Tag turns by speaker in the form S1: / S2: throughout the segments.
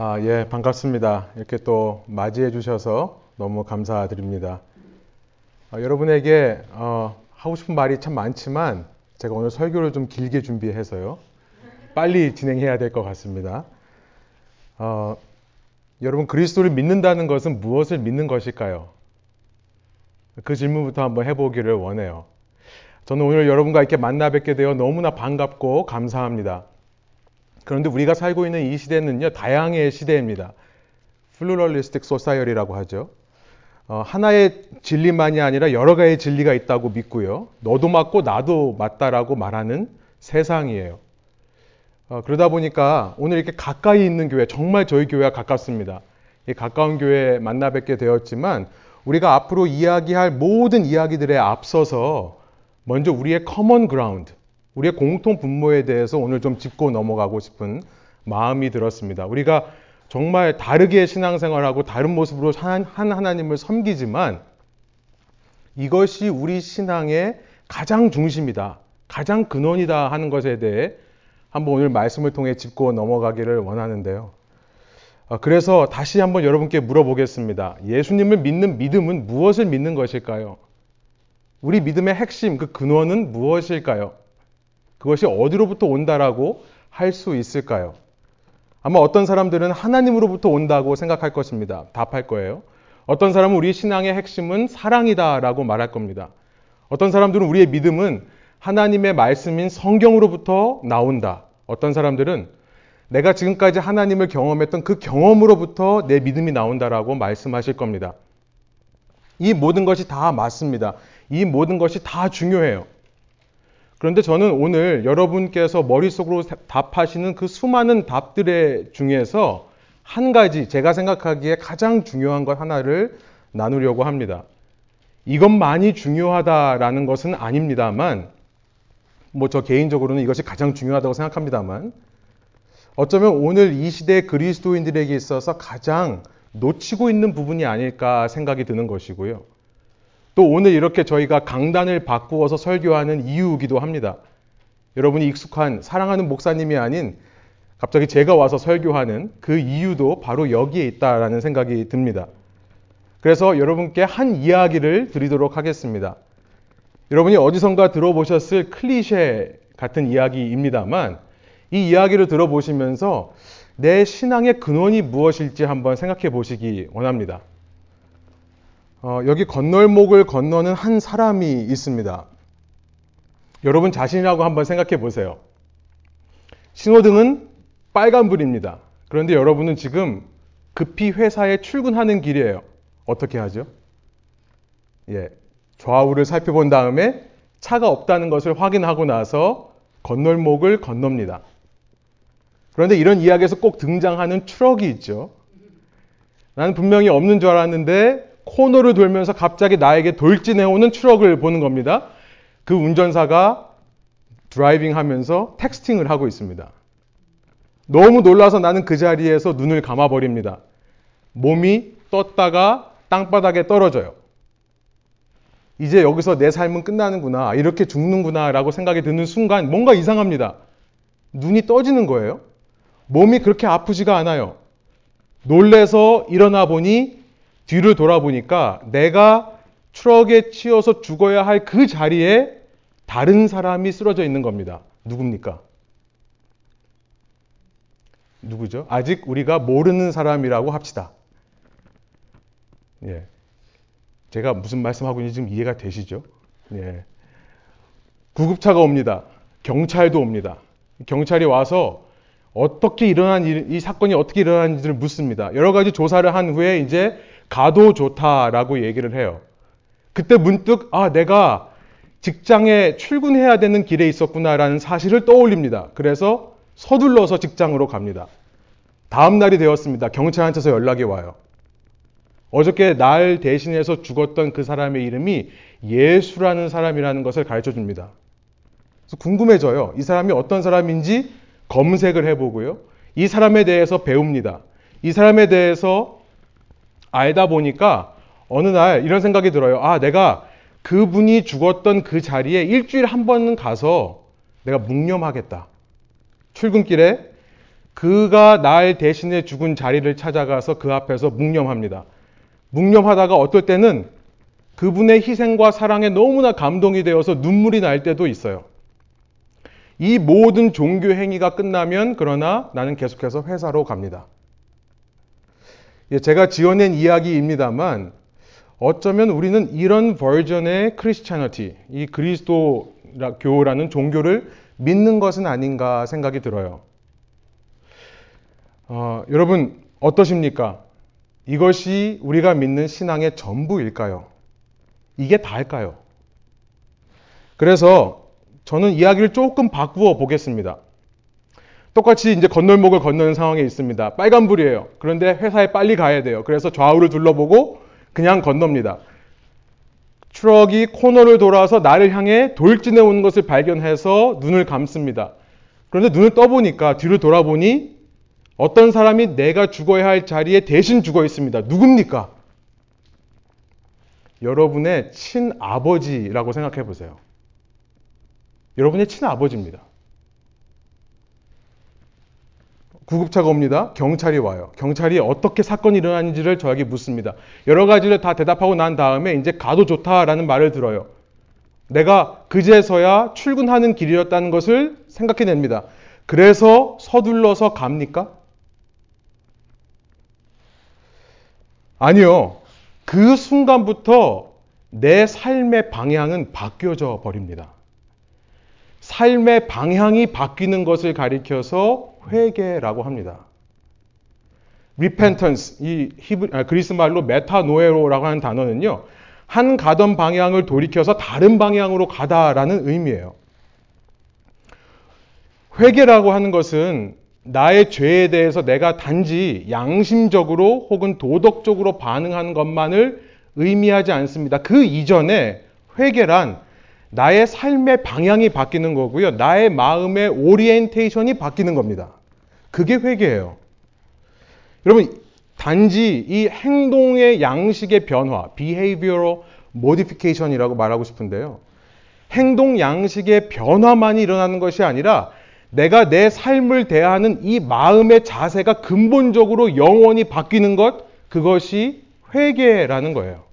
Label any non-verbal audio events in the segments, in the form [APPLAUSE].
S1: 아, 예, 반갑습니다. 이렇게 또 맞이해 주셔서 너무 감사드립니다. 아, 여러분에게 어, 하고 싶은 말이 참 많지만 제가 오늘 설교를 좀 길게 준비해서요. 빨리 진행해야 될 것 같습니다. 어, 여러분 그리스도를 믿는다는 것은 무엇을 믿는 것일까요? 그 질문부터 한번 해보기를 원해요. 저는 오늘 여러분과 이렇게 만나 뵙게 되어 너무나 반갑고 감사합니다. 그런데 우리가 살고 있는 이 시대는요, 다양의 시대입니다. 플루럴리스틱 소사이어리라고 하죠. 어, 하나의 진리만이 아니라 여러 가지 진리가 있다고 믿고요. 너도 맞고 나도 맞다라고 말하는 세상이에요. 어, 그러다 보니까 오늘 이렇게 가까이 있는 교회, 정말 저희 교회가 가깝습니다. 이 가까운 교회에 만나 뵙게 되었지만 우리가 앞으로 이야기할 모든 이야기들에 앞서서 먼저 우리의 common ground, 우리의 공통 분모에 대해서 오늘 좀 짚고 넘어가고 싶은 마음이 들었습니다. 우리가 정말 다르게 신앙생활하고 다른 모습으로 한 하나님을 섬기지만 이것이 우리 신앙의 가장 중심이다. 가장 근원이다 하는 것에 대해 한번 오늘 말씀을 통해 짚고 넘어가기를 원하는데요. 아, 그래서 다시 한번 여러분께 물어보겠습니다. 예수님을 믿는 믿음은 무엇을 믿는 것일까요? 우리 믿음의 핵심, 그 근원은 무엇일까요? 그것이 어디로부터 온다라고 할 수 있을까요? 아마 어떤 사람들은 하나님으로부터 온다고 생각할 것입니다. 답할 거예요. 어떤 사람은 우리 신앙의 핵심은 사랑이다라고 말할 겁니다. 어떤 사람들은 우리의 믿음은 하나님의 말씀인 성경으로부터 나온다. 어떤 사람들은 내가 지금까지 하나님을 경험했던 그 경험으로부터 내 믿음이 나온다라고 말씀하실 겁니다. 이 모든 것이 다 맞습니다. 이 모든 것이 다 중요해요. 그런데 저는 오늘 여러분께서 머릿속으로 답하시는 그 수많은 답들의 중에서 한 가지 제가 생각하기에 가장 중요한 것 하나를 나누려고 합니다. 이것만이 중요하다라는 것은 아닙니다만, 뭐 저 개인적으로는 이것이 가장 중요하다고 생각합니다만, 어쩌면 오늘 이 시대 그리스도인들에게 있어서 가장 놓치고 있는 부분이 아닐까 생각이 드는 것이고요. 또 오늘 이렇게 저희가 강단을 바꾸어서 설교하는 이유이기도 합니다. 여러분이 익숙한 사랑하는 목사님이 아닌 갑자기 제가 와서 설교하는 그 이유도 바로 여기에 있다라는 생각이 듭니다. 그래서 여러분께 한 이야기를 드리도록 하겠습니다. 여러분이 어디선가 들어보셨을 클리셰 같은 이야기입니다만 이 이야기를 들어보시면서 내 신앙의 근원이 무엇일지 한번 생각해 보시기 원합니다. 어, 여기 건널목을 건너는 한 사람이 있습니다. 여러분 자신이라고 한번 생각해 보세요. 신호등은 빨간불입니다. 그런데 여러분은 지금 급히 회사에 출근하는 길이에요. 어떻게 하죠? 예. 좌우를 살펴본 다음에 차가 없다는 것을 확인하고 나서 건널목을 건넙니다. 그런데 이런 이야기에서 꼭 등장하는 트럭이 있죠. 나는 분명히 없는 줄 알았는데 코너를 돌면서 갑자기 나에게 돌진해오는 트럭을 보는 겁니다. 그 운전사가 driving 하면서 texting을 하고 있습니다. 너무 놀라서 나는 그 자리에서 눈을 감아버립니다. 몸이 떴다가 땅바닥에 떨어져요. 이제 여기서 내 삶은 끝나는구나. 이렇게 죽는구나. 라고 생각이 드는 순간 뭔가 이상합니다. 눈이 떠지는 거예요. 몸이 그렇게 아프지가 않아요. 놀래서 일어나 보니 뒤를 돌아보니까 내가 트럭에 치여서 죽어야 할 그 자리에 다른 사람이 쓰러져 있는 겁니다. 누굽니까? 누구죠? 아직 우리가 모르는 사람이라고 합시다. 예. 제가 무슨 말씀하고 있는지 지금 이해가 되시죠? 예. 구급차가 옵니다. 경찰도 옵니다. 경찰이 와서 어떻게 일어난 일, 이 사건이 어떻게 일어났는지를 묻습니다. 여러 가지 조사를 한 후에 이제 가도 좋다라고 얘기를 해요. 그때 문득 아 내가 직장에 출근해야 되는 길에 있었구나라는 사실을 떠올립니다. 그래서 서둘러서 직장으로 갑니다. 다음 날이 되었습니다. 경찰한테서 연락이 와요. 어저께 날 대신해서 죽었던 그 사람의 이름이 예수라는 사람이라는 것을 가르쳐 줍니다. 궁금해져요. 이 사람이 어떤 사람인지 검색을 해보고요. 이 사람에 대해서 배웁니다. 이 사람에 대해서 알다 보니까 어느 날 이런 생각이 들어요. 아, 내가 그분이 죽었던 그 자리에 일주일에 한 번은 가서 내가 묵념하겠다. 출근길에 그가 날 대신에 죽은 자리를 찾아가서 그 앞에서 묵념합니다. 묵념하다가 어떨 때는 그분의 희생과 사랑에 너무나 감동이 되어서 눈물이 날 때도 있어요. 이 모든 종교 행위가 끝나면 그러나 나는 계속해서 회사로 갑니다. 예, 제가 지어낸 이야기입니다만 어쩌면 우리는 이런 버전의 크리스찬어티, 이 그리스도 교라는 종교를 믿는 것은 아닌가 생각이 들어요. 어, 여러분 어떠십니까? 이것이 우리가 믿는 신앙의 전부일까요? 이게 다일까요? 그래서 저는 이야기를 조금 바꾸어 보겠습니다. 똑같이 이제 건널목을 건너는 상황에 있습니다. 빨간불이에요. 그런데 회사에 빨리 가야 돼요. 그래서 좌우를 둘러보고 그냥 건넙니다. 트럭이 코너를 돌아서 나를 향해 돌진해 오는 것을 발견해서 눈을 감습니다. 그런데 눈을 떠보니까 뒤를 돌아보니 어떤 사람이 내가 죽어야 할 자리에 대신 죽어 있습니다. 누굽니까? 여러분의 친아버지라고 생각해 보세요. 여러분의 친아버지입니다. 구급차가 옵니다. 경찰이 와요. 경찰이 어떻게 사건이 일어났는지를 저에게 묻습니다. 여러 가지를 다 대답하고 난 다음에 이제 가도 좋다라는 말을 들어요. 내가 그제서야 출근하는 길이었다는 것을 생각해냅니다. 그래서 서둘러서 갑니까? 아니요. 그 순간부터 내 삶의 방향은 바뀌어져 버립니다. 삶의 방향이 바뀌는 것을 가리켜서 회개라고 합니다. repentance, 이 히브, 아, 그리스 말로 메타노에오라고 하는 단어는요, 한 가던 방향을 돌이켜서 다른 방향으로 가다라는 의미예요. 회개라고 하는 것은 나의 죄에 대해서 내가 단지 양심적으로 혹은 도덕적으로 반응하는 것만을 의미하지 않습니다. 그 이전에 회개란 나의 삶의 방향이 바뀌는 거고요. 나의 마음의 오리엔테이션이 바뀌는 겁니다. 그게 회개예요. 여러분, 단지 이 행동의 양식의 변화, behavioral modification이라고 말하고 싶은데요. 행동 양식의 변화만이 일어나는 것이 아니라 내가 내 삶을 대하는 이 마음의 자세가 근본적으로 영원히 바뀌는 것, 그것이 회개라는 거예요.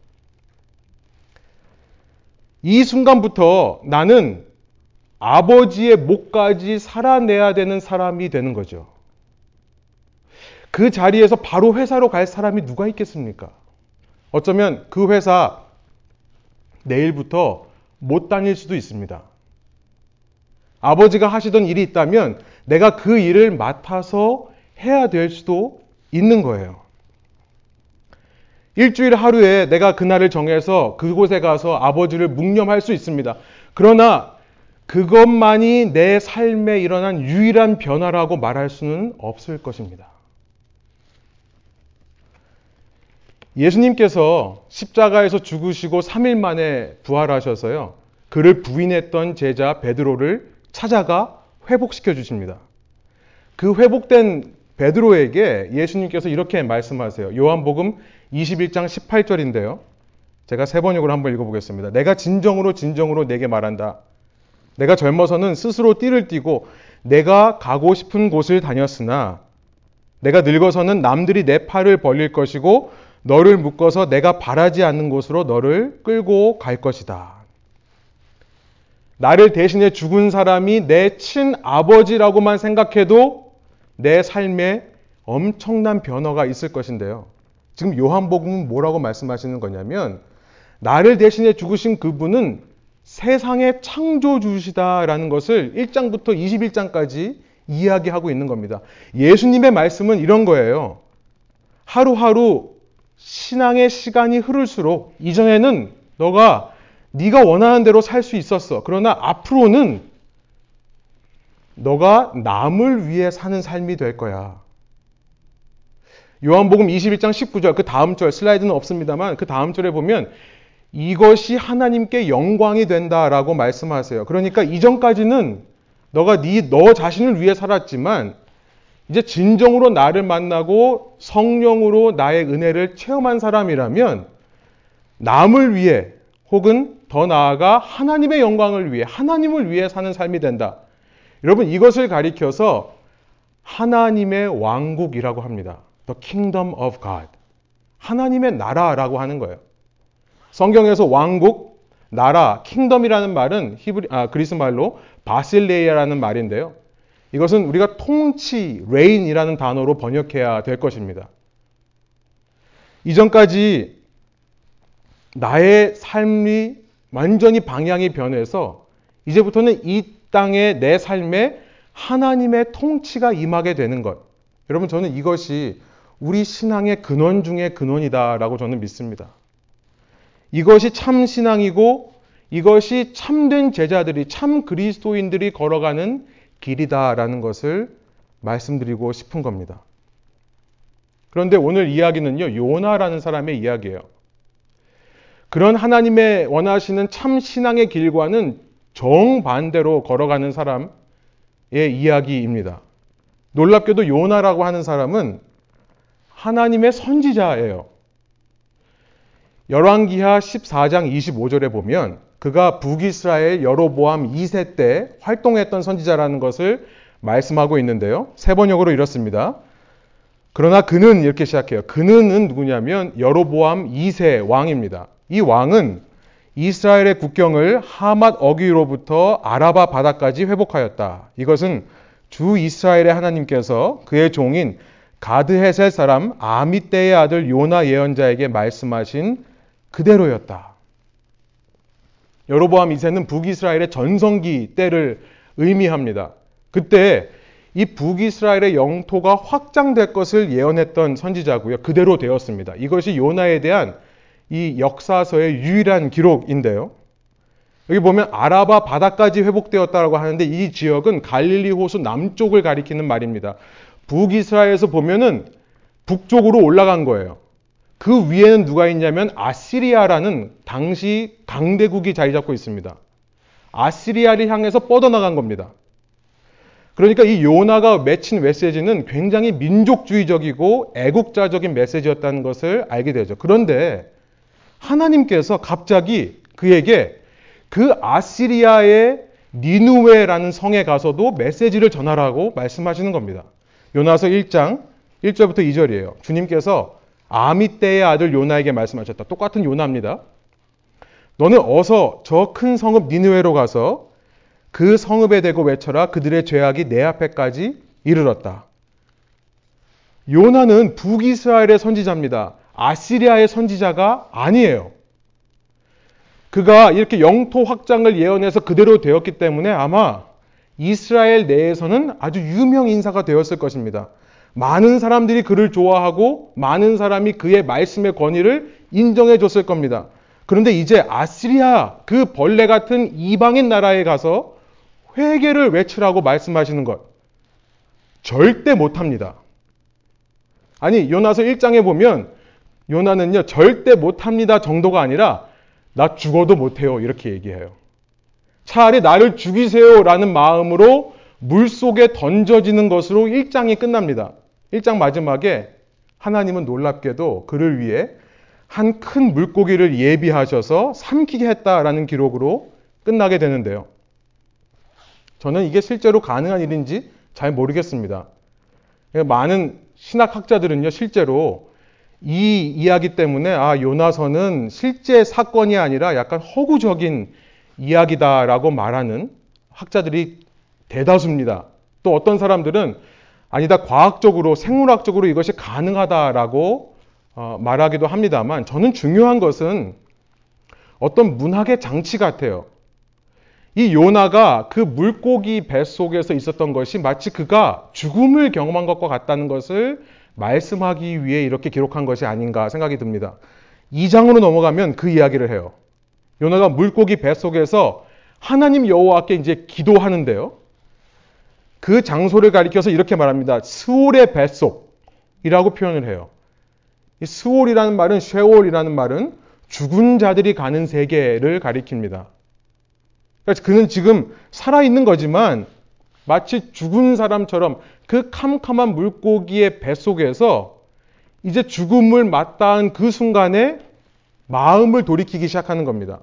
S1: 이 순간부터 나는 아버지의 목까지 살아내야 되는 사람이 되는 거죠. 그 자리에서 바로 회사로 갈 사람이 누가 있겠습니까? 어쩌면 그 회사 내일부터 못 다닐 수도 있습니다. 아버지가 하시던 일이 있다면 내가 그 일을 맡아서 해야 될 수도 있는 거예요. 일주일 하루에 내가 그날을 정해서 그곳에 가서 아버지를 묵념할 수 있습니다. 그러나 그것만이 내 삶에 일어난 유일한 변화라고 말할 수는 없을 것입니다. 예수님께서 십자가에서 죽으시고 3일 만에 부활하셔서요. 그를 부인했던 제자 베드로를 찾아가 회복시켜 주십니다. 그 회복된 베드로에게 예수님께서 이렇게 말씀하세요. 요한복음 21장 18절인데요. 제가 세 번역으로 한번 읽어보겠습니다. 내가 진정으로 진정으로 내게 말한다. 내가 젊어서는 스스로 띠를 띠고 내가 가고 싶은 곳을 다녔으나 내가 늙어서는 남들이 내 팔을 벌릴 것이고 너를 묶어서 내가 바라지 않는 곳으로 너를 끌고 갈 것이다. 나를 대신해 죽은 사람이 내 친아버지라고만 생각해도 내 삶에 엄청난 변화가 있을 것인데요. 지금 요한복음은 뭐라고 말씀하시는 거냐면 나를 대신해 죽으신 그분은 세상의 창조주시다라는 것을 1장부터 21장까지 이야기하고 있는 겁니다. 예수님의 말씀은 이런 거예요. 하루하루 신앙의 시간이 흐를수록 이전에는 너가 네가 원하는 대로 살 수 있었어. 그러나 앞으로는 너가 남을 위해 사는 삶이 될 거야. 요한복음 21장 19절 그 다음 절 슬라이드는 없습니다만 그 다음 절에 보면 이것이 하나님께 영광이 된다라고 말씀하세요. 그러니까 이전까지는 너가 네 너 자신을 위해 살았지만 이제 진정으로 나를 만나고 성령으로 나의 은혜를 체험한 사람이라면 남을 위해 혹은 더 나아가 하나님의 영광을 위해 하나님을 위해 사는 삶이 된다. 여러분 이것을 가리켜서 하나님의 왕국이라고 합니다. The kingdom of God. 하나님의 나라라고 하는 거예요. 성경에서 왕국, 나라, kingdom이라는 말은 히브리, 아, 그리스 말로 바실레이아라는 말인데요. 이것은 우리가 통치, reign이라는 단어로 번역해야 될 것입니다. 이전까지 나의 삶이 완전히 방향이 변해서 이제부터는 이 땅의 내 삶에 하나님의 통치가 임하게 되는 것. 여러분, 저는 이것이 우리 신앙의 근원 중의 근원이다라고 저는 믿습니다. 이것이 참 신앙이고 이것이 참된 제자들이 참 그리스도인들이 걸어가는 길이다라는 것을 말씀드리고 싶은 겁니다. 그런데 오늘 이야기는요, 요나라는 사람의 이야기예요. 그런 하나님의 원하시는 참 신앙의 길과는 정반대로 걸어가는 사람의 이야기입니다. 놀랍게도 요나라고 하는 사람은 하나님의 선지자예요. 열왕기하 14장 25절에 보면 그가 북이스라엘 여로보암 2세 때 활동했던 선지자라는 것을 말씀하고 있는데요. 세 번역으로 이렇습니다. 그러나 그는 이렇게 시작해요. 그는 누구냐면 여로보암 2세 왕입니다. 이 왕은 이스라엘의 국경을 하맛 어귀로부터 아라바 바다까지 회복하였다. 이것은 주 이스라엘의 하나님께서 그의 종인 가드헤셀 사람 아미떼의 아들 요나 예언자에게 말씀하신 그대로였다. 여로보암 2세는 북이스라엘의 전성기 때를 의미합니다. 그때 이 북이스라엘의 영토가 확장될 것을 예언했던 선지자고요. 그대로 되었습니다. 이것이 요나에 대한 이 역사서의 유일한 기록인데요. 여기 보면 아라바 바다까지 회복되었다고 하는데 이 지역은 갈릴리 호수 남쪽을 가리키는 말입니다. 북이스라엘에서 보면은 북쪽으로 올라간 거예요. 그 위에는 누가 있냐면 아시리아라는 당시 강대국이 자리 잡고 있습니다. 아시리아를 향해서 뻗어나간 겁니다. 그러니까 이 요나가 맺힌 메시지는 굉장히 민족주의적이고 애국자적인 메시지였다는 것을 알게 되죠. 그런데 하나님께서 갑자기 그에게 그 아시리아의 니누웨라는 성에 가서도 메시지를 전하라고 말씀하시는 겁니다. 요나서 1장 1절부터 2절이에요. 주님께서 아미떼의 아들 요나에게 말씀하셨다. 똑같은 요나입니다. 너는 어서 저 큰 성읍 니누웨로 가서 그 성읍에 대고 외쳐라. 그들의 죄악이 내 앞에까지 이르렀다. 요나는 북이스라엘의 선지자입니다. 아시리아의 선지자가 아니에요. 그가 이렇게 영토 확장을 예언해서 그대로 되었기 때문에 아마 이스라엘 내에서는 아주 유명 인사가 되었을 것입니다. 많은 사람들이 그를 좋아하고 많은 사람이 그의 말씀의 권위를 인정해 줬을 겁니다. 그런데 이제 아시리아 그 벌레 같은 이방인 나라에 가서 회개를 외치라고 말씀하시는 것 절대 못 합니다. 아니 요나서 1장에 보면 요나는요 절대 못 합니다 정도가 아니라 나 죽어도 못 해요 이렇게 얘기해요. 차라리 나를 죽이세요라는 마음으로 물 속에 던져지는 것으로 1장이 끝납니다. 1장 마지막에 하나님은 놀랍게도 그를 위해 한 큰 물고기를 예비하셔서 삼키게 했다라는 기록으로 끝나게 되는데요. 저는 이게 실제로 가능한 일인지 잘 모르겠습니다. 많은 신학학자들은요, 실제로 이 이야기 때문에 아, 요나서는 실제 사건이 아니라 약간 허구적인 이야기다라고 말하는 학자들이 대다수입니다. 또 어떤 사람들은 아니다 과학적으로 생물학적으로 이것이 가능하다라고 어, 말하기도 합니다만 저는 중요한 것은 어떤 문학의 장치 같아요. 이 요나가 그 물고기 뱃속에서 있었던 것이 마치 그가 죽음을 경험한 것과 같다는 것을 말씀하기 위해 이렇게 기록한 것이 아닌가 생각이 듭니다. 2장으로 넘어가면 그 이야기를 해요. 요나가 물고기 뱃속에서 하나님 여호와께 이제 기도하는데요. 그 장소를 가리켜서 이렇게 말합니다. 스올의 뱃속이라고 표현을 해요. 이 스올이라는 말은 쉐올이라는 말은 죽은 자들이 가는 세계를 가리킵니다. 그래서 그는 지금 살아있는 거지만 마치 죽은 사람처럼 그 캄캄한 물고기의 뱃속에서 이제 죽음을 맞닿은 그 순간에 마음을 돌이키기 시작하는 겁니다.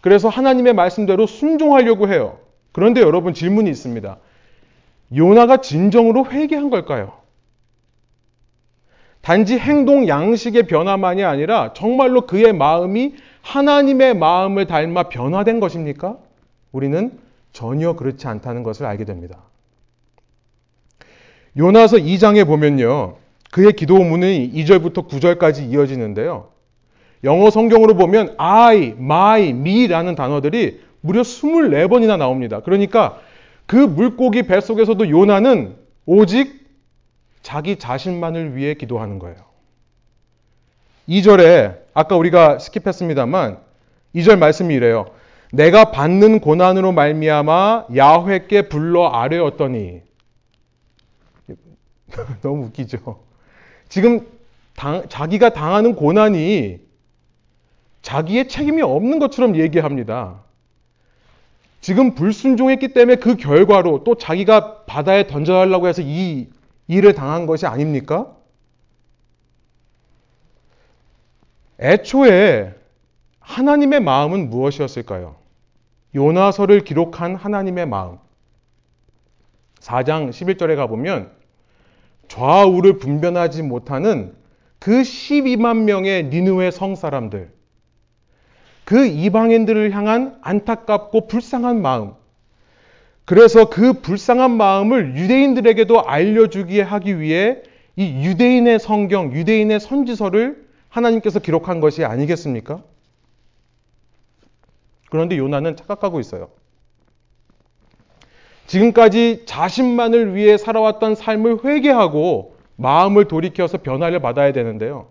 S1: 그래서 하나님의 말씀대로 순종하려고 해요. 그런데 여러분 질문이 있습니다. 요나가 진정으로 회개한 걸까요? 단지 행동 양식의 변화만이 아니라 정말로 그의 마음이 하나님의 마음을 닮아 변화된 것입니까? 우리는 전혀 그렇지 않다는 것을 알게 됩니다. 요나서 2장에 보면요. 그의 기도문이 2절부터 9절까지 이어지는데요. 영어 성경으로 보면 I, my, me라는 단어들이 무려 24번이나 나옵니다. 그러니까 그 물고기 뱃속에서도 요나는 오직 자기 자신만을 위해 기도하는 거예요. 2절에 아까 우리가 스킵했습니다만 2절 말씀이 이래요. 내가 받는 고난으로 말미암아 야훼께 불러 아뢰었더니 [LAUGHS] 너무 웃기죠. 지금 당, 자기가 당하는 고난이 자기의 책임이 없는 것처럼 얘기합니다. 지금 불순종했기 때문에 그 결과로 또 자기가 바다에 던져달라고 해서 이 일을 당한 것이 아닙니까? 애초에 하나님의 마음은 무엇이었을까요? 요나서를 기록한 하나님의 마음. 4장 11절에 가보면 좌우를 분변하지 못하는 그 12만 명의 니누의 성 사람들, 그 이방인들을 향한 안타깝고 불쌍한 마음, 그래서 그 불쌍한 마음을 유대인들에게도 알려주기 하기 위해 이 유대인의 성경, 유대인의 선지서를 하나님께서 기록한 것이 아니겠습니까? 그런데 요나는 착각하고 있어요. 지금까지 자신만을 위해 살아왔던 삶을 회개하고 마음을 돌이켜서 변화를 받아야 되는데요.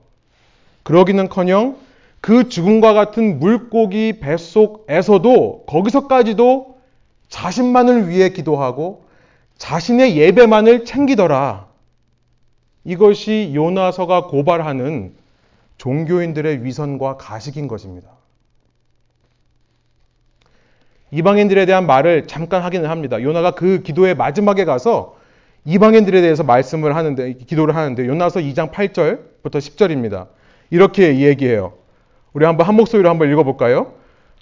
S1: 그러기는 커녕 그 죽음과 같은 물고기 뱃속에서도 거기서까지도 자신만을 위해 기도하고 자신의 예배만을 챙기더라. 이것이 요나서가 고발하는 종교인들의 위선과 가식인 것입니다. 이방인들에 대한 말을 잠깐 하기는 합니다. 요나가 그 기도의 마지막에 가서 이방인들에 대해서 말씀을 하는데 기도를 하는데 요나서 2장 8절부터 10절입니다. 이렇게 얘기해요. 우리 한번 한 목소리로 한번 읽어 볼까요?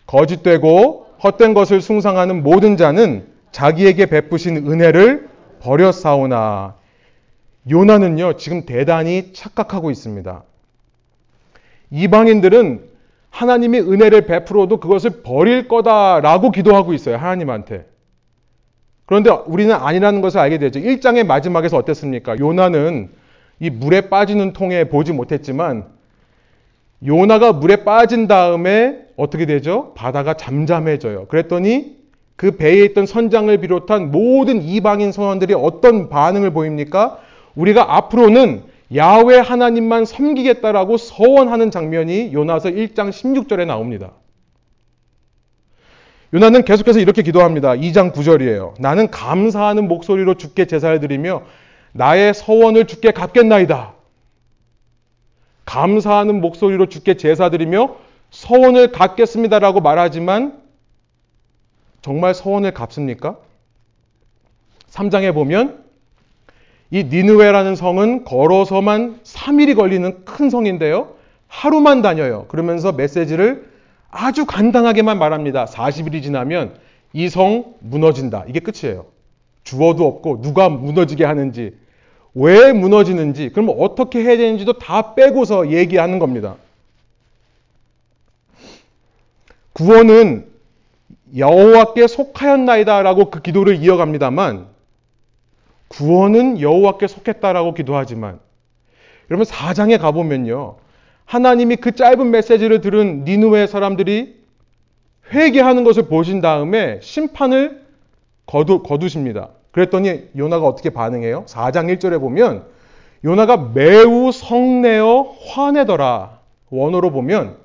S1: 거짓되고 헛된 것을 숭상하는 모든 자는 자기에게 베푸신 은혜를 버렸사오나 요나는요 지금 대단히 착각하고 있습니다. 이방인들은 하나님이 은혜를 베풀어도 그것을 버릴 거다라고 기도하고 있어요. 하나님한테. 그런데 우리는 아니라는 것을 알게 되죠. 1장의 마지막에서 어땠습니까? 요나는 이 물에 빠지는 통에 보지 못했지만 요나가 물에 빠진 다음에 어떻게 되죠? 바다가 잠잠해져요. 그랬더니 그 배에 있던 선장을 비롯한 모든 이방인 선원들이 어떤 반응을 보입니까? 우리가 앞으로는 야외 하나님만 섬기겠다라고 서원하는 장면이 요나서 1장 16절에 나옵니다. 요나는 계속해서 이렇게 기도합니다. 2장 9절이에요. 나는 감사하는 목소리로 주께 제사를 드리며 나의 서원을 주께 갚겠나이다. 감사하는 목소리로 주께 제사 드리며 서원을 갚겠습니다라고 말하지만 정말 서원을 갚습니까? 3장에 보면 이 니느웨라는 성은 걸어서만 3일이 걸리는 큰 성인데요. 하루만 다녀요. 그러면서 메시지를 아주 간단하게만 말합니다. 40일이 지나면 이 성 무너진다. 이게 끝이에요. 주어도 없고 누가 무너지게 하는지 왜 무너지는지 그러면 어떻게 해야 되는지도 다 빼고서 얘기하는 겁니다. 구원은 여호와께 속하였나이다라고 그 기도를 이어갑니다만 구원은 여호와께 속했다라고 기도하지만 여러분 4장에 가보면요. 하나님이 그 짧은 메시지를 들은 니누의 사람들이 회개하는 것을 보신 다음에 심판을 거두, 거두십니다. 그랬더니 요나가 어떻게 반응해요? 4장 1절에 보면 요나가 매우 성내어 화내더라. 원어로 보면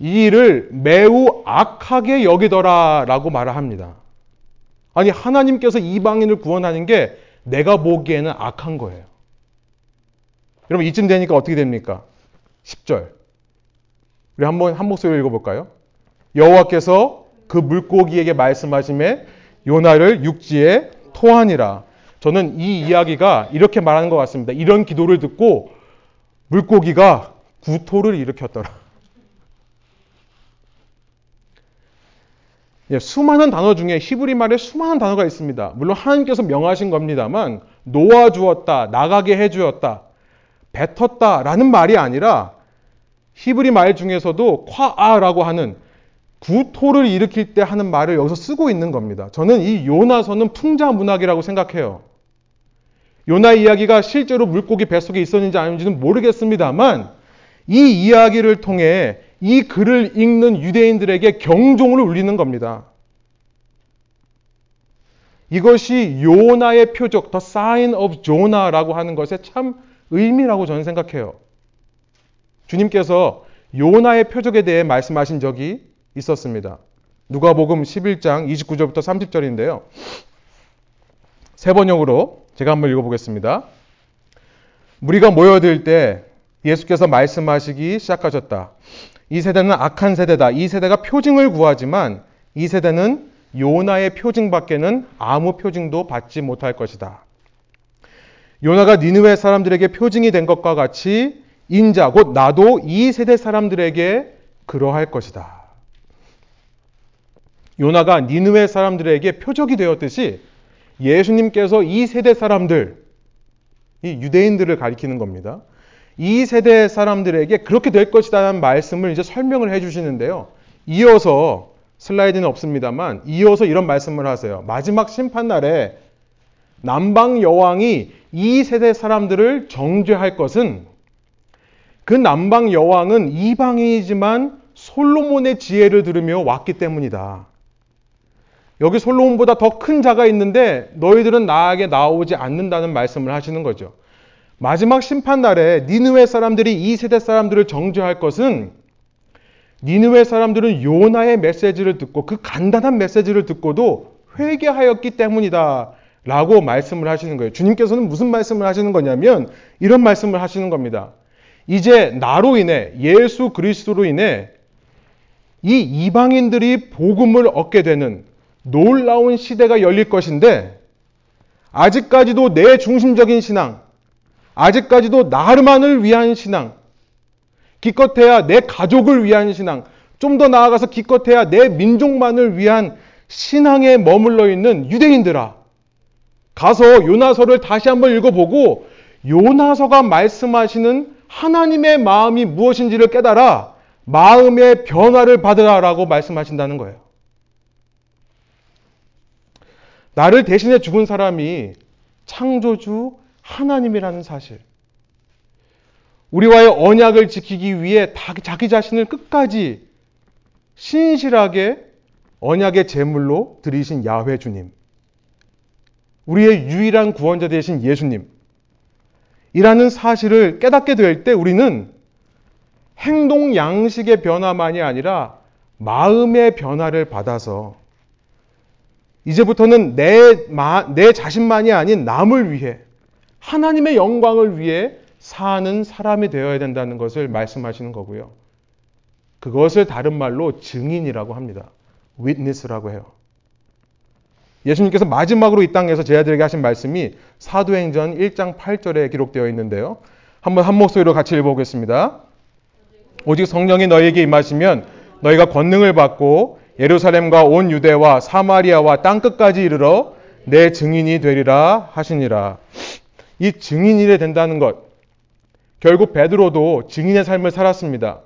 S1: 이 일을 매우 악하게 여기더라 라고 말을 합니다. 아니, 하나님께서 이방인을 구원하는 게 내가 보기에는 악한 거예요. 여러분, 이쯤 되니까 어떻게 됩니까? 10절. 우리 한번 한 목소리로 읽어볼까요? 여호와께서 그 물고기에게 말씀하심에 요나를 육지에 토하니라. 저는 이 이야기가 이렇게 말하는 것 같습니다. 이런 기도를 듣고 물고기가 구토를 일으켰더라. 수많은 단어 중에 히브리 말에 수많은 단어가 있습니다. 물론 하나님께서 명하신 겁니다만 놓아 주었다, 나가게 해 주었다, 뱉었다라는 말이 아니라 히브리 말 중에서도 콰아라고 하는 구토를 일으킬 때 하는 말을 여기서 쓰고 있는 겁니다. 저는 이 요나서는 풍자 문학이라고 생각해요. 요나 이야기가 실제로 물고기 뱃속에 있었는지 아닌지는 모르겠습니다만 이 이야기를 통해 이 글을 읽는 유대인들에게 경종을 울리는 겁니다. 이것이 요나의 표적, The Sign of Jonah라고 하는 것의 참 의미라고 저는 생각해요. 주님께서 요나의 표적에 대해 말씀하신 적이 있었습니다. 누가복음 11장 29절부터 30절인데요. 세 번역으로 제가 한번 읽어보겠습니다. 무리가 모여들 때 예수께서 말씀하시기 시작하셨다. 이 세대는 악한 세대다. 이 세대가 표징을 구하지만 이 세대는 요나의 표징밖에는 아무 표징도 받지 못할 것이다. 요나가 니느웨 사람들에게 표징이 된 것과 같이 인자 곧 나도 이 세대 사람들에게 그러할 것이다. 요나가 니느웨 사람들에게 표적이 되었듯이 예수님께서 이 세대 사람들, 이 유대인들을 가리키는 겁니다. 이 세대 사람들에게 그렇게 될 것이다라는 말씀을 이제 설명을 해 주시는데요. 이어서 슬라이드는 없습니다만 이어서 이런 말씀을 하세요. 마지막 심판 날에 남방 여왕이 이 세대 사람들을 정죄할 것은 그 남방 여왕은 이방인이지만 솔로몬의 지혜를 들으며 왔기 때문이다. 여기 솔로몬보다 더 큰 자가 있는데 너희들은 나에게 나오지 않는다는 말씀을 하시는 거죠. 마지막 심판 날에 니느웨 사람들이 이 세대 사람들을 정죄할 것은 니느웨 사람들은 요나의 메시지를 듣고 그 간단한 메시지를 듣고도 회개하였기 때문이다. 라고 말씀을 하시는 거예요. 주님께서는 무슨 말씀을 하시는 거냐면 이런 말씀을 하시는 겁니다. 이제 나로 인해 예수 그리스도로 인해 이 이방인들이 복음을 얻게 되는 놀라운 시대가 열릴 것인데 아직까지도 내 중심적인 신앙, 아직까지도 나만을 위한 신앙, 기껏해야 내 가족을 위한 신앙, 좀 더 나아가서 기껏해야 내 민족만을 위한 신앙에 머물러 있는 유대인들아. 가서 요나서를 다시 한번 읽어보고 요나서가 말씀하시는 하나님의 마음이 무엇인지를 깨달아 마음의 변화를 받으라라고 말씀하신다는 거예요. 나를 대신해 죽은 사람이 창조주 하나님이라는 사실. 우리와의 언약을 지키기 위해 자기 자신을 끝까지 신실하게 언약의 제물로 드리신 야훼 주님. 우리의 유일한 구원자 되신 예수님. 이라는 사실을 깨닫게 될 때 우리는 행동 양식의 변화만이 아니라 마음의 변화를 받아서 이제부터는 내, 내 자신만이 아닌 남을 위해 하나님의 영광을 위해 사는 사람이 되어야 된다는 것을 말씀하시는 거고요. 그것을 다른 말로 증인이라고 합니다. witness라고 해요. 예수님께서 마지막으로 이 땅에서 제 아들에게 하신 말씀이 사도행전 1장 8절에 기록되어 있는데요. 한번 한 목소리로 같이 읽어보겠습니다. 오직 성령이 너희에게 임하시면 너희가 권능을 받고 예루살렘과 온 유대와 사마리아와 땅 끝까지 이르러 내 증인이 되리라 하시니라. 이 증인이 된다는 것. 결국 베드로도 증인의 삶을 살았습니다.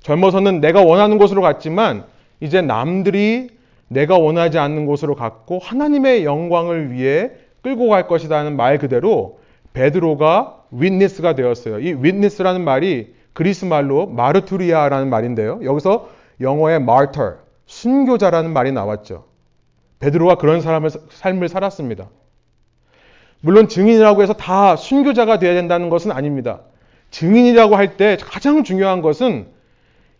S1: 젊어서는 내가 원하는 곳으로 갔지만 이제 남들이 내가 원하지 않는 곳으로 갔고 하나님의 영광을 위해 끌고 갈 것이라는 말 그대로 베드로가 witness가 되었어요. 이 witness라는 말이 그리스 말로 마르투리아라는 말인데요. 여기서 영어의 martyr, 순교자라는 말이 나왔죠. 베드로가 그런 사람의 삶을 살았습니다. 물론 증인이라고 해서 다 순교자가 되어야 된다는 것은 아닙니다. 증인이라고 할 때 가장 중요한 것은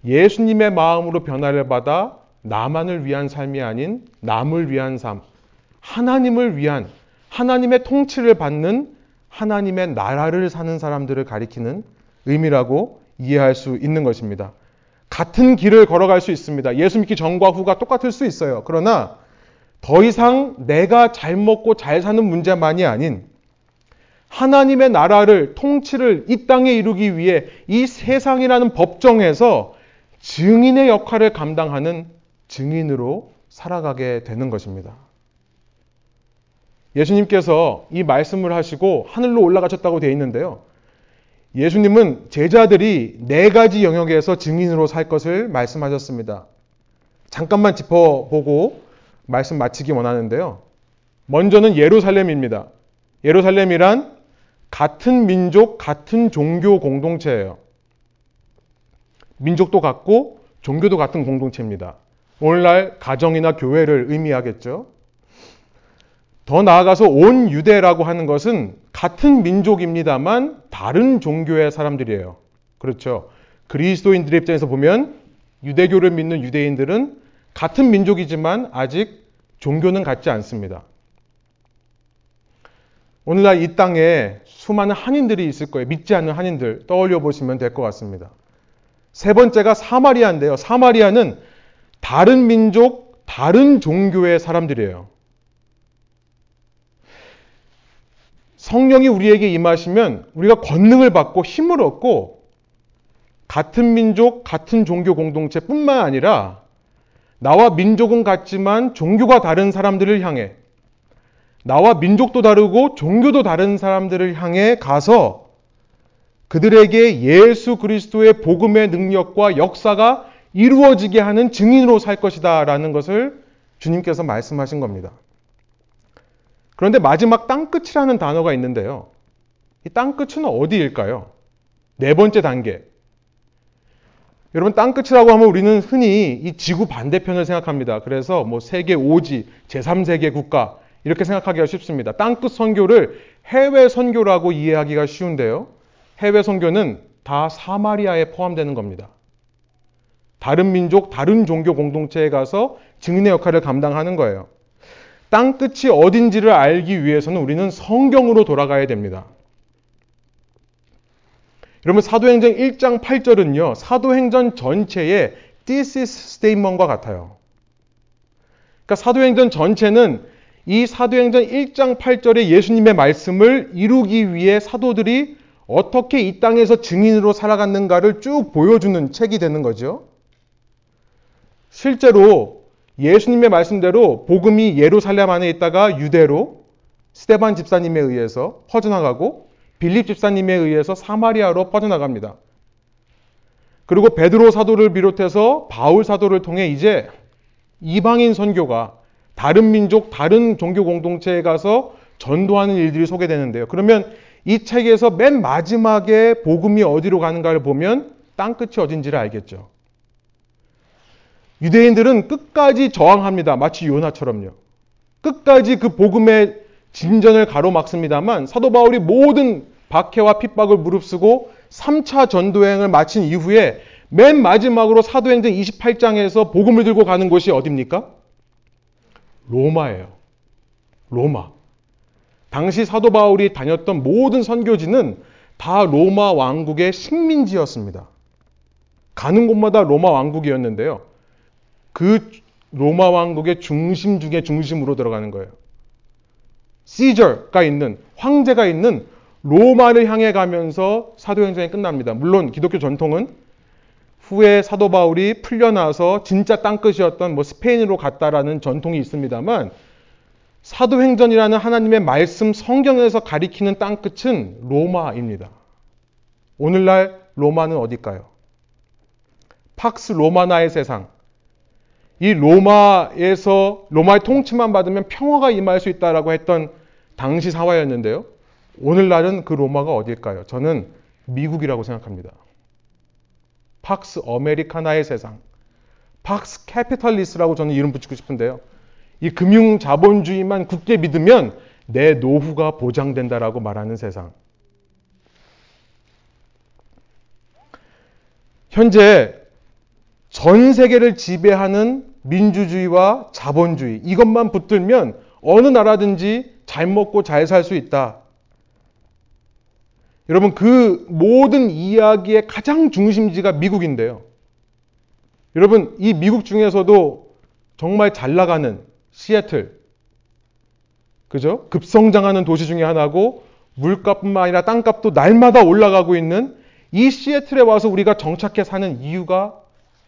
S1: 예수님의 마음으로 변화를 받아 나만을 위한 삶이 아닌 남을 위한 삶, 하나님을 위한 하나님의 통치를 받는 하나님의 나라를 사는 사람들을 가리키는 의미라고 이해할 수 있는 것입니다. 같은 길을 걸어갈 수 있습니다. 예수 믿기 전과 후가 똑같을 수 있어요. 그러나 더 이상 내가 잘 먹고 잘 사는 문제만이 아닌 하나님의 나라를 통치를 이 땅에 이루기 위해 이 세상이라는 법정에서 증인의 역할을 감당하는 증인으로 살아가게 되는 것입니다. 예수님께서 이 말씀을 하시고 하늘로 올라가셨다고 되어 있는데요. 예수님은 제자들이 네 가지 영역에서 증인으로 살 것을 말씀하셨습니다. 잠깐만 짚어보고 말씀 마치기 원하는데요. 먼저는 예루살렘입니다. 예루살렘이란 같은 민족, 같은 종교 공동체예요. 민족도 같고 종교도 같은 공동체입니다. 오늘날 가정이나 교회를 의미하겠죠. 더 나아가서 온 유대라고 하는 것은 같은 민족입니다만 다른 종교의 사람들이에요. 그렇죠. 그리스도인들의 입장에서 보면 유대교를 믿는 유대인들은 같은 민족이지만 아직 종교는 같지 않습니다. 오늘날 이 땅에 수많은 한인들이 있을 거예요. 믿지 않는 한인들 떠올려 보시면 될 것 같습니다. 세 번째가 사마리아인데요. 사마리아는 다른 민족, 다른 종교의 사람들이에요. 성령이 우리에게 임하시면 우리가 권능을 받고 힘을 얻고 같은 민족, 같은 종교 공동체뿐만 아니라 나와 민족은 같지만 종교가 다른 사람들을 향해 나와 민족도 다르고 종교도 다른 사람들을 향해 가서 그들에게 예수 그리스도의 복음의 능력과 역사가 이루어지게 하는 증인으로 살 것이다 라는 것을 주님께서 말씀하신 겁니다. 그런데 마지막 땅끝이라는 단어가 있는데요. 이 땅끝은 어디일까요? 네 번째 단계. 여러분 땅끝이라고 하면 우리는 흔히 이 지구 반대편을 생각합니다. 그래서 뭐 세계 5지, 제3세계 국가 이렇게 생각하기가 쉽습니다. 땅끝 선교를 해외 선교라고 이해하기가 쉬운데요. 해외 선교는 다 사마리아에 포함되는 겁니다. 다른 민족, 다른 종교 공동체에 가서 증인의 역할을 감당하는 거예요. 땅 끝이 어딘지를 알기 위해서는 우리는 성경으로 돌아가야 됩니다. 여러분 사도행전 1장 8절은요. 사도행전 전체의 thesis statement과 같아요. 그러니까 사도행전 전체는 이 사도행전 1장 8절의 예수님의 말씀을 이루기 위해 사도들이 어떻게 이 땅에서 증인으로 살아갔는가를 쭉 보여주는 책이 되는 거죠. 실제로 예수님의 말씀대로 복음이 예루살렘 안에 있다가 유대로 스테반 집사님에 의해서 퍼져나가고 빌립 집사님에 의해서 사마리아로 퍼져나갑니다. 그리고 베드로 사도를 비롯해서 바울 사도를 통해 이제 이방인 선교가 다른 민족, 다른 종교 공동체에 가서 전도하는 일들이 소개되는데요. 그러면 이 책에서 맨 마지막에 복음이 어디로 가는가를 보면 땅끝이 어딘지를 알겠죠. 유대인들은 끝까지 저항합니다. 마치 요나처럼요. 끝까지 그 복음의 진전을 가로막습니다만 사도 바울이 모든 박해와 핍박을 무릅쓰고 3차 전도행을 마친 이후에 맨 마지막으로 사도행전 28장에서 복음을 들고 가는 곳이 어딥니까? 로마예요. 로마. 당시 사도 바울이 다녔던 모든 선교지는 다 로마 왕국의 식민지였습니다. 가는 곳마다 로마 왕국이었는데요. 그 로마 왕국의 중심 중에 중심으로 들어가는 거예요. 시저가 있는 황제가 있는 로마를 향해 가면서 사도행전이 끝납니다. 물론 기독교 전통은 후에 사도 바울이 풀려나서 진짜 땅끝이었던 뭐 스페인으로 갔다라는 전통이 있습니다만 사도행전이라는 하나님의 말씀 성경에서 가리키는 땅끝은 로마입니다. 오늘날 로마는 어딜까요? 팍스 로마나의 세상, 이 로마에서 로마의 통치만 받으면 평화가 임할 수 있다라고 했던 당시 사회였는데요. 오늘날은 그 로마가 어딜까요? 저는 미국이라고 생각합니다. Pax Americana의 세상. Pax Capitalis라고 저는 이름 붙이고 싶은데요. 이 금융 자본주의만 굳게 믿으면 내 노후가 보장된다라고 말하는 세상. 현재 전 세계를 지배하는 민주주의와 자본주의 이것만 붙들면 어느 나라든지 잘 먹고 잘 살 수 있다. 여러분 그 모든 이야기의 가장 중심지가 미국인데요. 여러분 이 미국 중에서도 정말 잘 나가는 시애틀 그죠? 급성장하는 도시 중에 하나고 물값뿐만 아니라 땅값도 날마다 올라가고 있는 이 시애틀에 와서 우리가 정착해 사는 이유가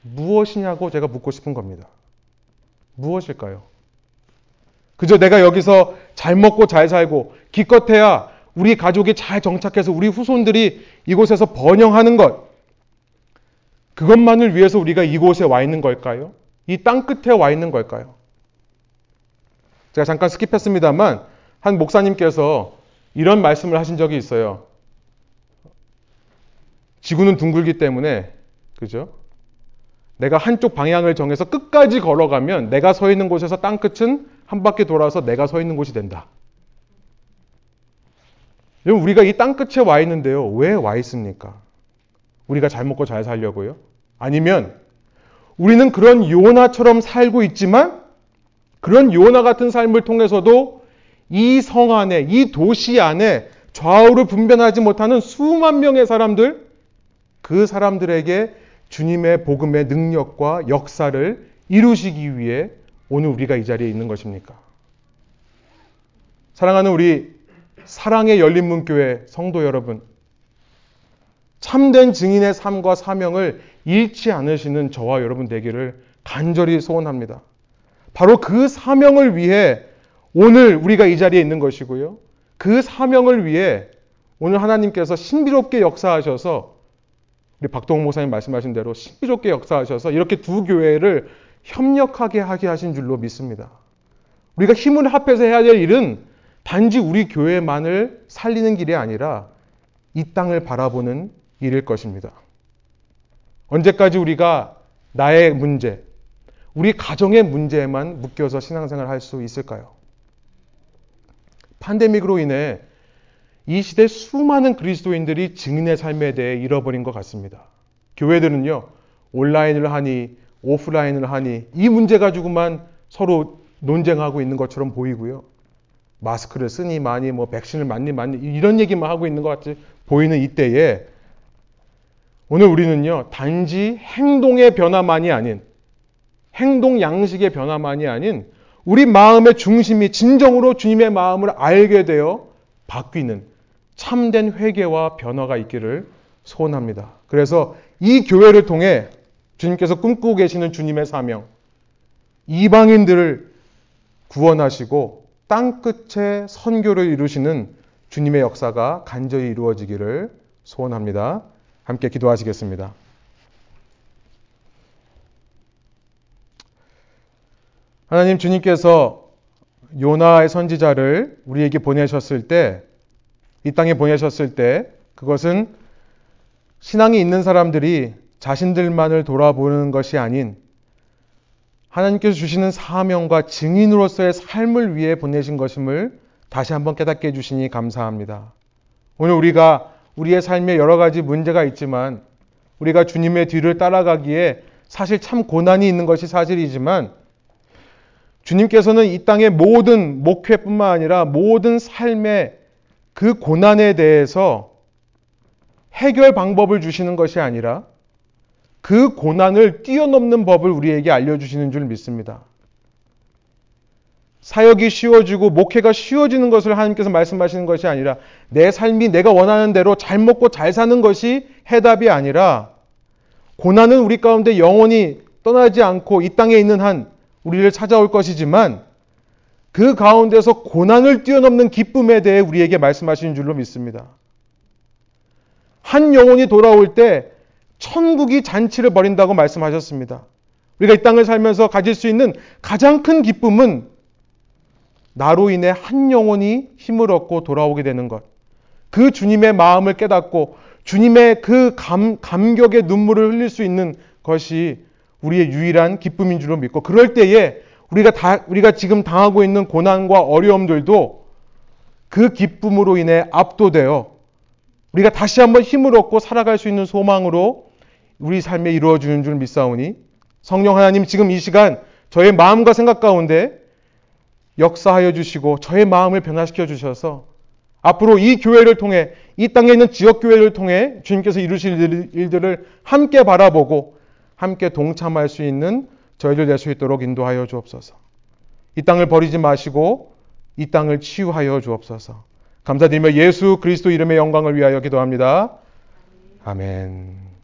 S1: 무엇이냐고 제가 묻고 싶은 겁니다. 무엇일까요? 그저 내가 여기서 잘 먹고 잘 살고 기껏해야 우리 가족이 잘 정착해서 우리 후손들이 이곳에서 번영하는 것. 그것만을 위해서 우리가 이곳에 와 있는 걸까요? 이 땅 끝에 와 있는 걸까요? 제가 잠깐 스킵했습니다만 한 목사님께서 이런 말씀을 하신 적이 있어요. 지구는 둥글기 때문에 그죠? 내가 한쪽 방향을 정해서 끝까지 걸어가면 내가 서 있는 곳에서 땅 끝은 한 바퀴 돌아서 내가 서 있는 곳이 된다. 여러분 우리가 이 땅 끝에 와 있는데요. 왜 와 있습니까? 우리가 잘 먹고 잘 살려고요? 아니면 우리는 그런 요나처럼 살고 있지만 그런 요나 같은 삶을 통해서도 이 성 안에, 이 도시 안에 좌우를 분별하지 못하는 수만 명의 사람들, 그 사람들에게 주님의 복음의 능력과 역사를 이루시기 위해 오늘 우리가 이 자리에 있는 것입니까? 사랑하는 우리 사랑의 열린문교회 성도 여러분, 참된 증인의 삶과 사명을 잃지 않으시는 저와 여러분 되기를 간절히 소원합니다. 바로 그 사명을 위해 오늘 우리가 이 자리에 있는 것이고요. 그 사명을 위해 오늘 하나님께서 신비롭게 역사하셔서 우리 박동호 목사님 말씀하신 대로 신비롭게 역사하셔서 이렇게 두 교회를 협력하게 하게 하신 줄로 믿습니다. 우리가 힘을 합해서 해야 될 일은 단지 우리 교회만을 살리는 길이 아니라 이 땅을 바라보는 일일 것입니다. 언제까지 우리가 나의 문제, 우리 가정의 문제에만 묶여서 신앙생활을 할수 있을까요? 팬데믹으로 인해 이 시대 수많은 그리스도인들이 증인의 삶에 대해 잃어버린 것 같습니다. 교회들은요, 온라인을 하니, 오프라인을 하니, 이 문제 가지고만 서로 논쟁하고 있는 것처럼 보이고요. 마스크를 쓰니 많이, 뭐, 백신을 맞니 많니, 이런 얘기만 하고 있는 것 같이 보이는 이때에, 오늘 우리는요, 단지 행동의 변화만이 아닌, 행동 양식의 변화만이 아닌 우리 마음의 중심이 진정으로 주님의 마음을 알게 되어 바뀌는 참된 회개와 변화가 있기를 소원합니다. 그래서 이 교회를 통해 주님께서 꿈꾸고 계시는 주님의 사명, 이방인들을 구원하시고 땅 끝에 선교를 이루시는 주님의 역사가 간절히 이루어지기를 소원합니다. 함께 기도하시겠습니다. 하나님 주님께서 요나의 선지자를 우리에게 보내셨을 때, 이 땅에 보내셨을 때, 그것은 신앙이 있는 사람들이 자신들만을 돌아보는 것이 아닌 하나님께서 주시는 사명과 증인으로서의 삶을 위해 보내신 것임을 다시 한번 깨닫게 해주시니 감사합니다. 오늘 우리가 우리의 삶에 여러 가지 문제가 있지만 우리가 주님의 뒤를 따라가기에 사실 참 고난이 있는 것이 사실이지만 주님께서는 이 땅의 모든 목회뿐만 아니라 모든 삶의 그 고난에 대해서 해결 방법을 주시는 것이 아니라 그 고난을 뛰어넘는 법을 우리에게 알려주시는 줄 믿습니다. 사역이 쉬워지고 목회가 쉬워지는 것을 하나님께서 말씀하시는 것이 아니라 내 삶이 내가 원하는 대로 잘 먹고 잘 사는 것이 해답이 아니라 고난은 우리 가운데 영원히 떠나지 않고 이 땅에 있는 한 우리를 찾아올 것이지만 그 가운데서 고난을 뛰어넘는 기쁨에 대해 우리에게 말씀하시는 줄로 믿습니다. 한 영혼이 돌아올 때 천국이 잔치를 벌인다고 말씀하셨습니다. 우리가 이 땅을 살면서 가질 수 있는 가장 큰 기쁨은 나로 인해 한 영혼이 힘을 얻고 돌아오게 되는 것. 그 주님의 마음을 깨닫고 주님의 그 감, 감격의 눈물을 흘릴 수 있는 것이 우리의 유일한 기쁨인 줄로 믿고 그럴 때에 우리가 다, 우리가 지금 당하고 있는 고난과 어려움들도 그 기쁨으로 인해 압도되어 우리가 다시 한번 힘을 얻고 살아갈 수 있는 소망으로 우리 삶에 이루어지는 줄 믿사오니 성령 하나님 지금 이 시간 저의 마음과 생각 가운데 역사하여 주시고 저의 마음을 변화시켜 주셔서 앞으로 이 교회를 통해 이 땅에 있는 지역 교회를 통해 주님께서 이루실 일들을 함께 바라보고 함께 동참할 수 있는 저희들 될 수 있도록 인도하여 주옵소서. 이 땅을 버리지 마시고 이 땅을 치유하여 주옵소서. 감사드리며 예수 그리스도 이름의 영광을 위하여 기도합니다. 아멘.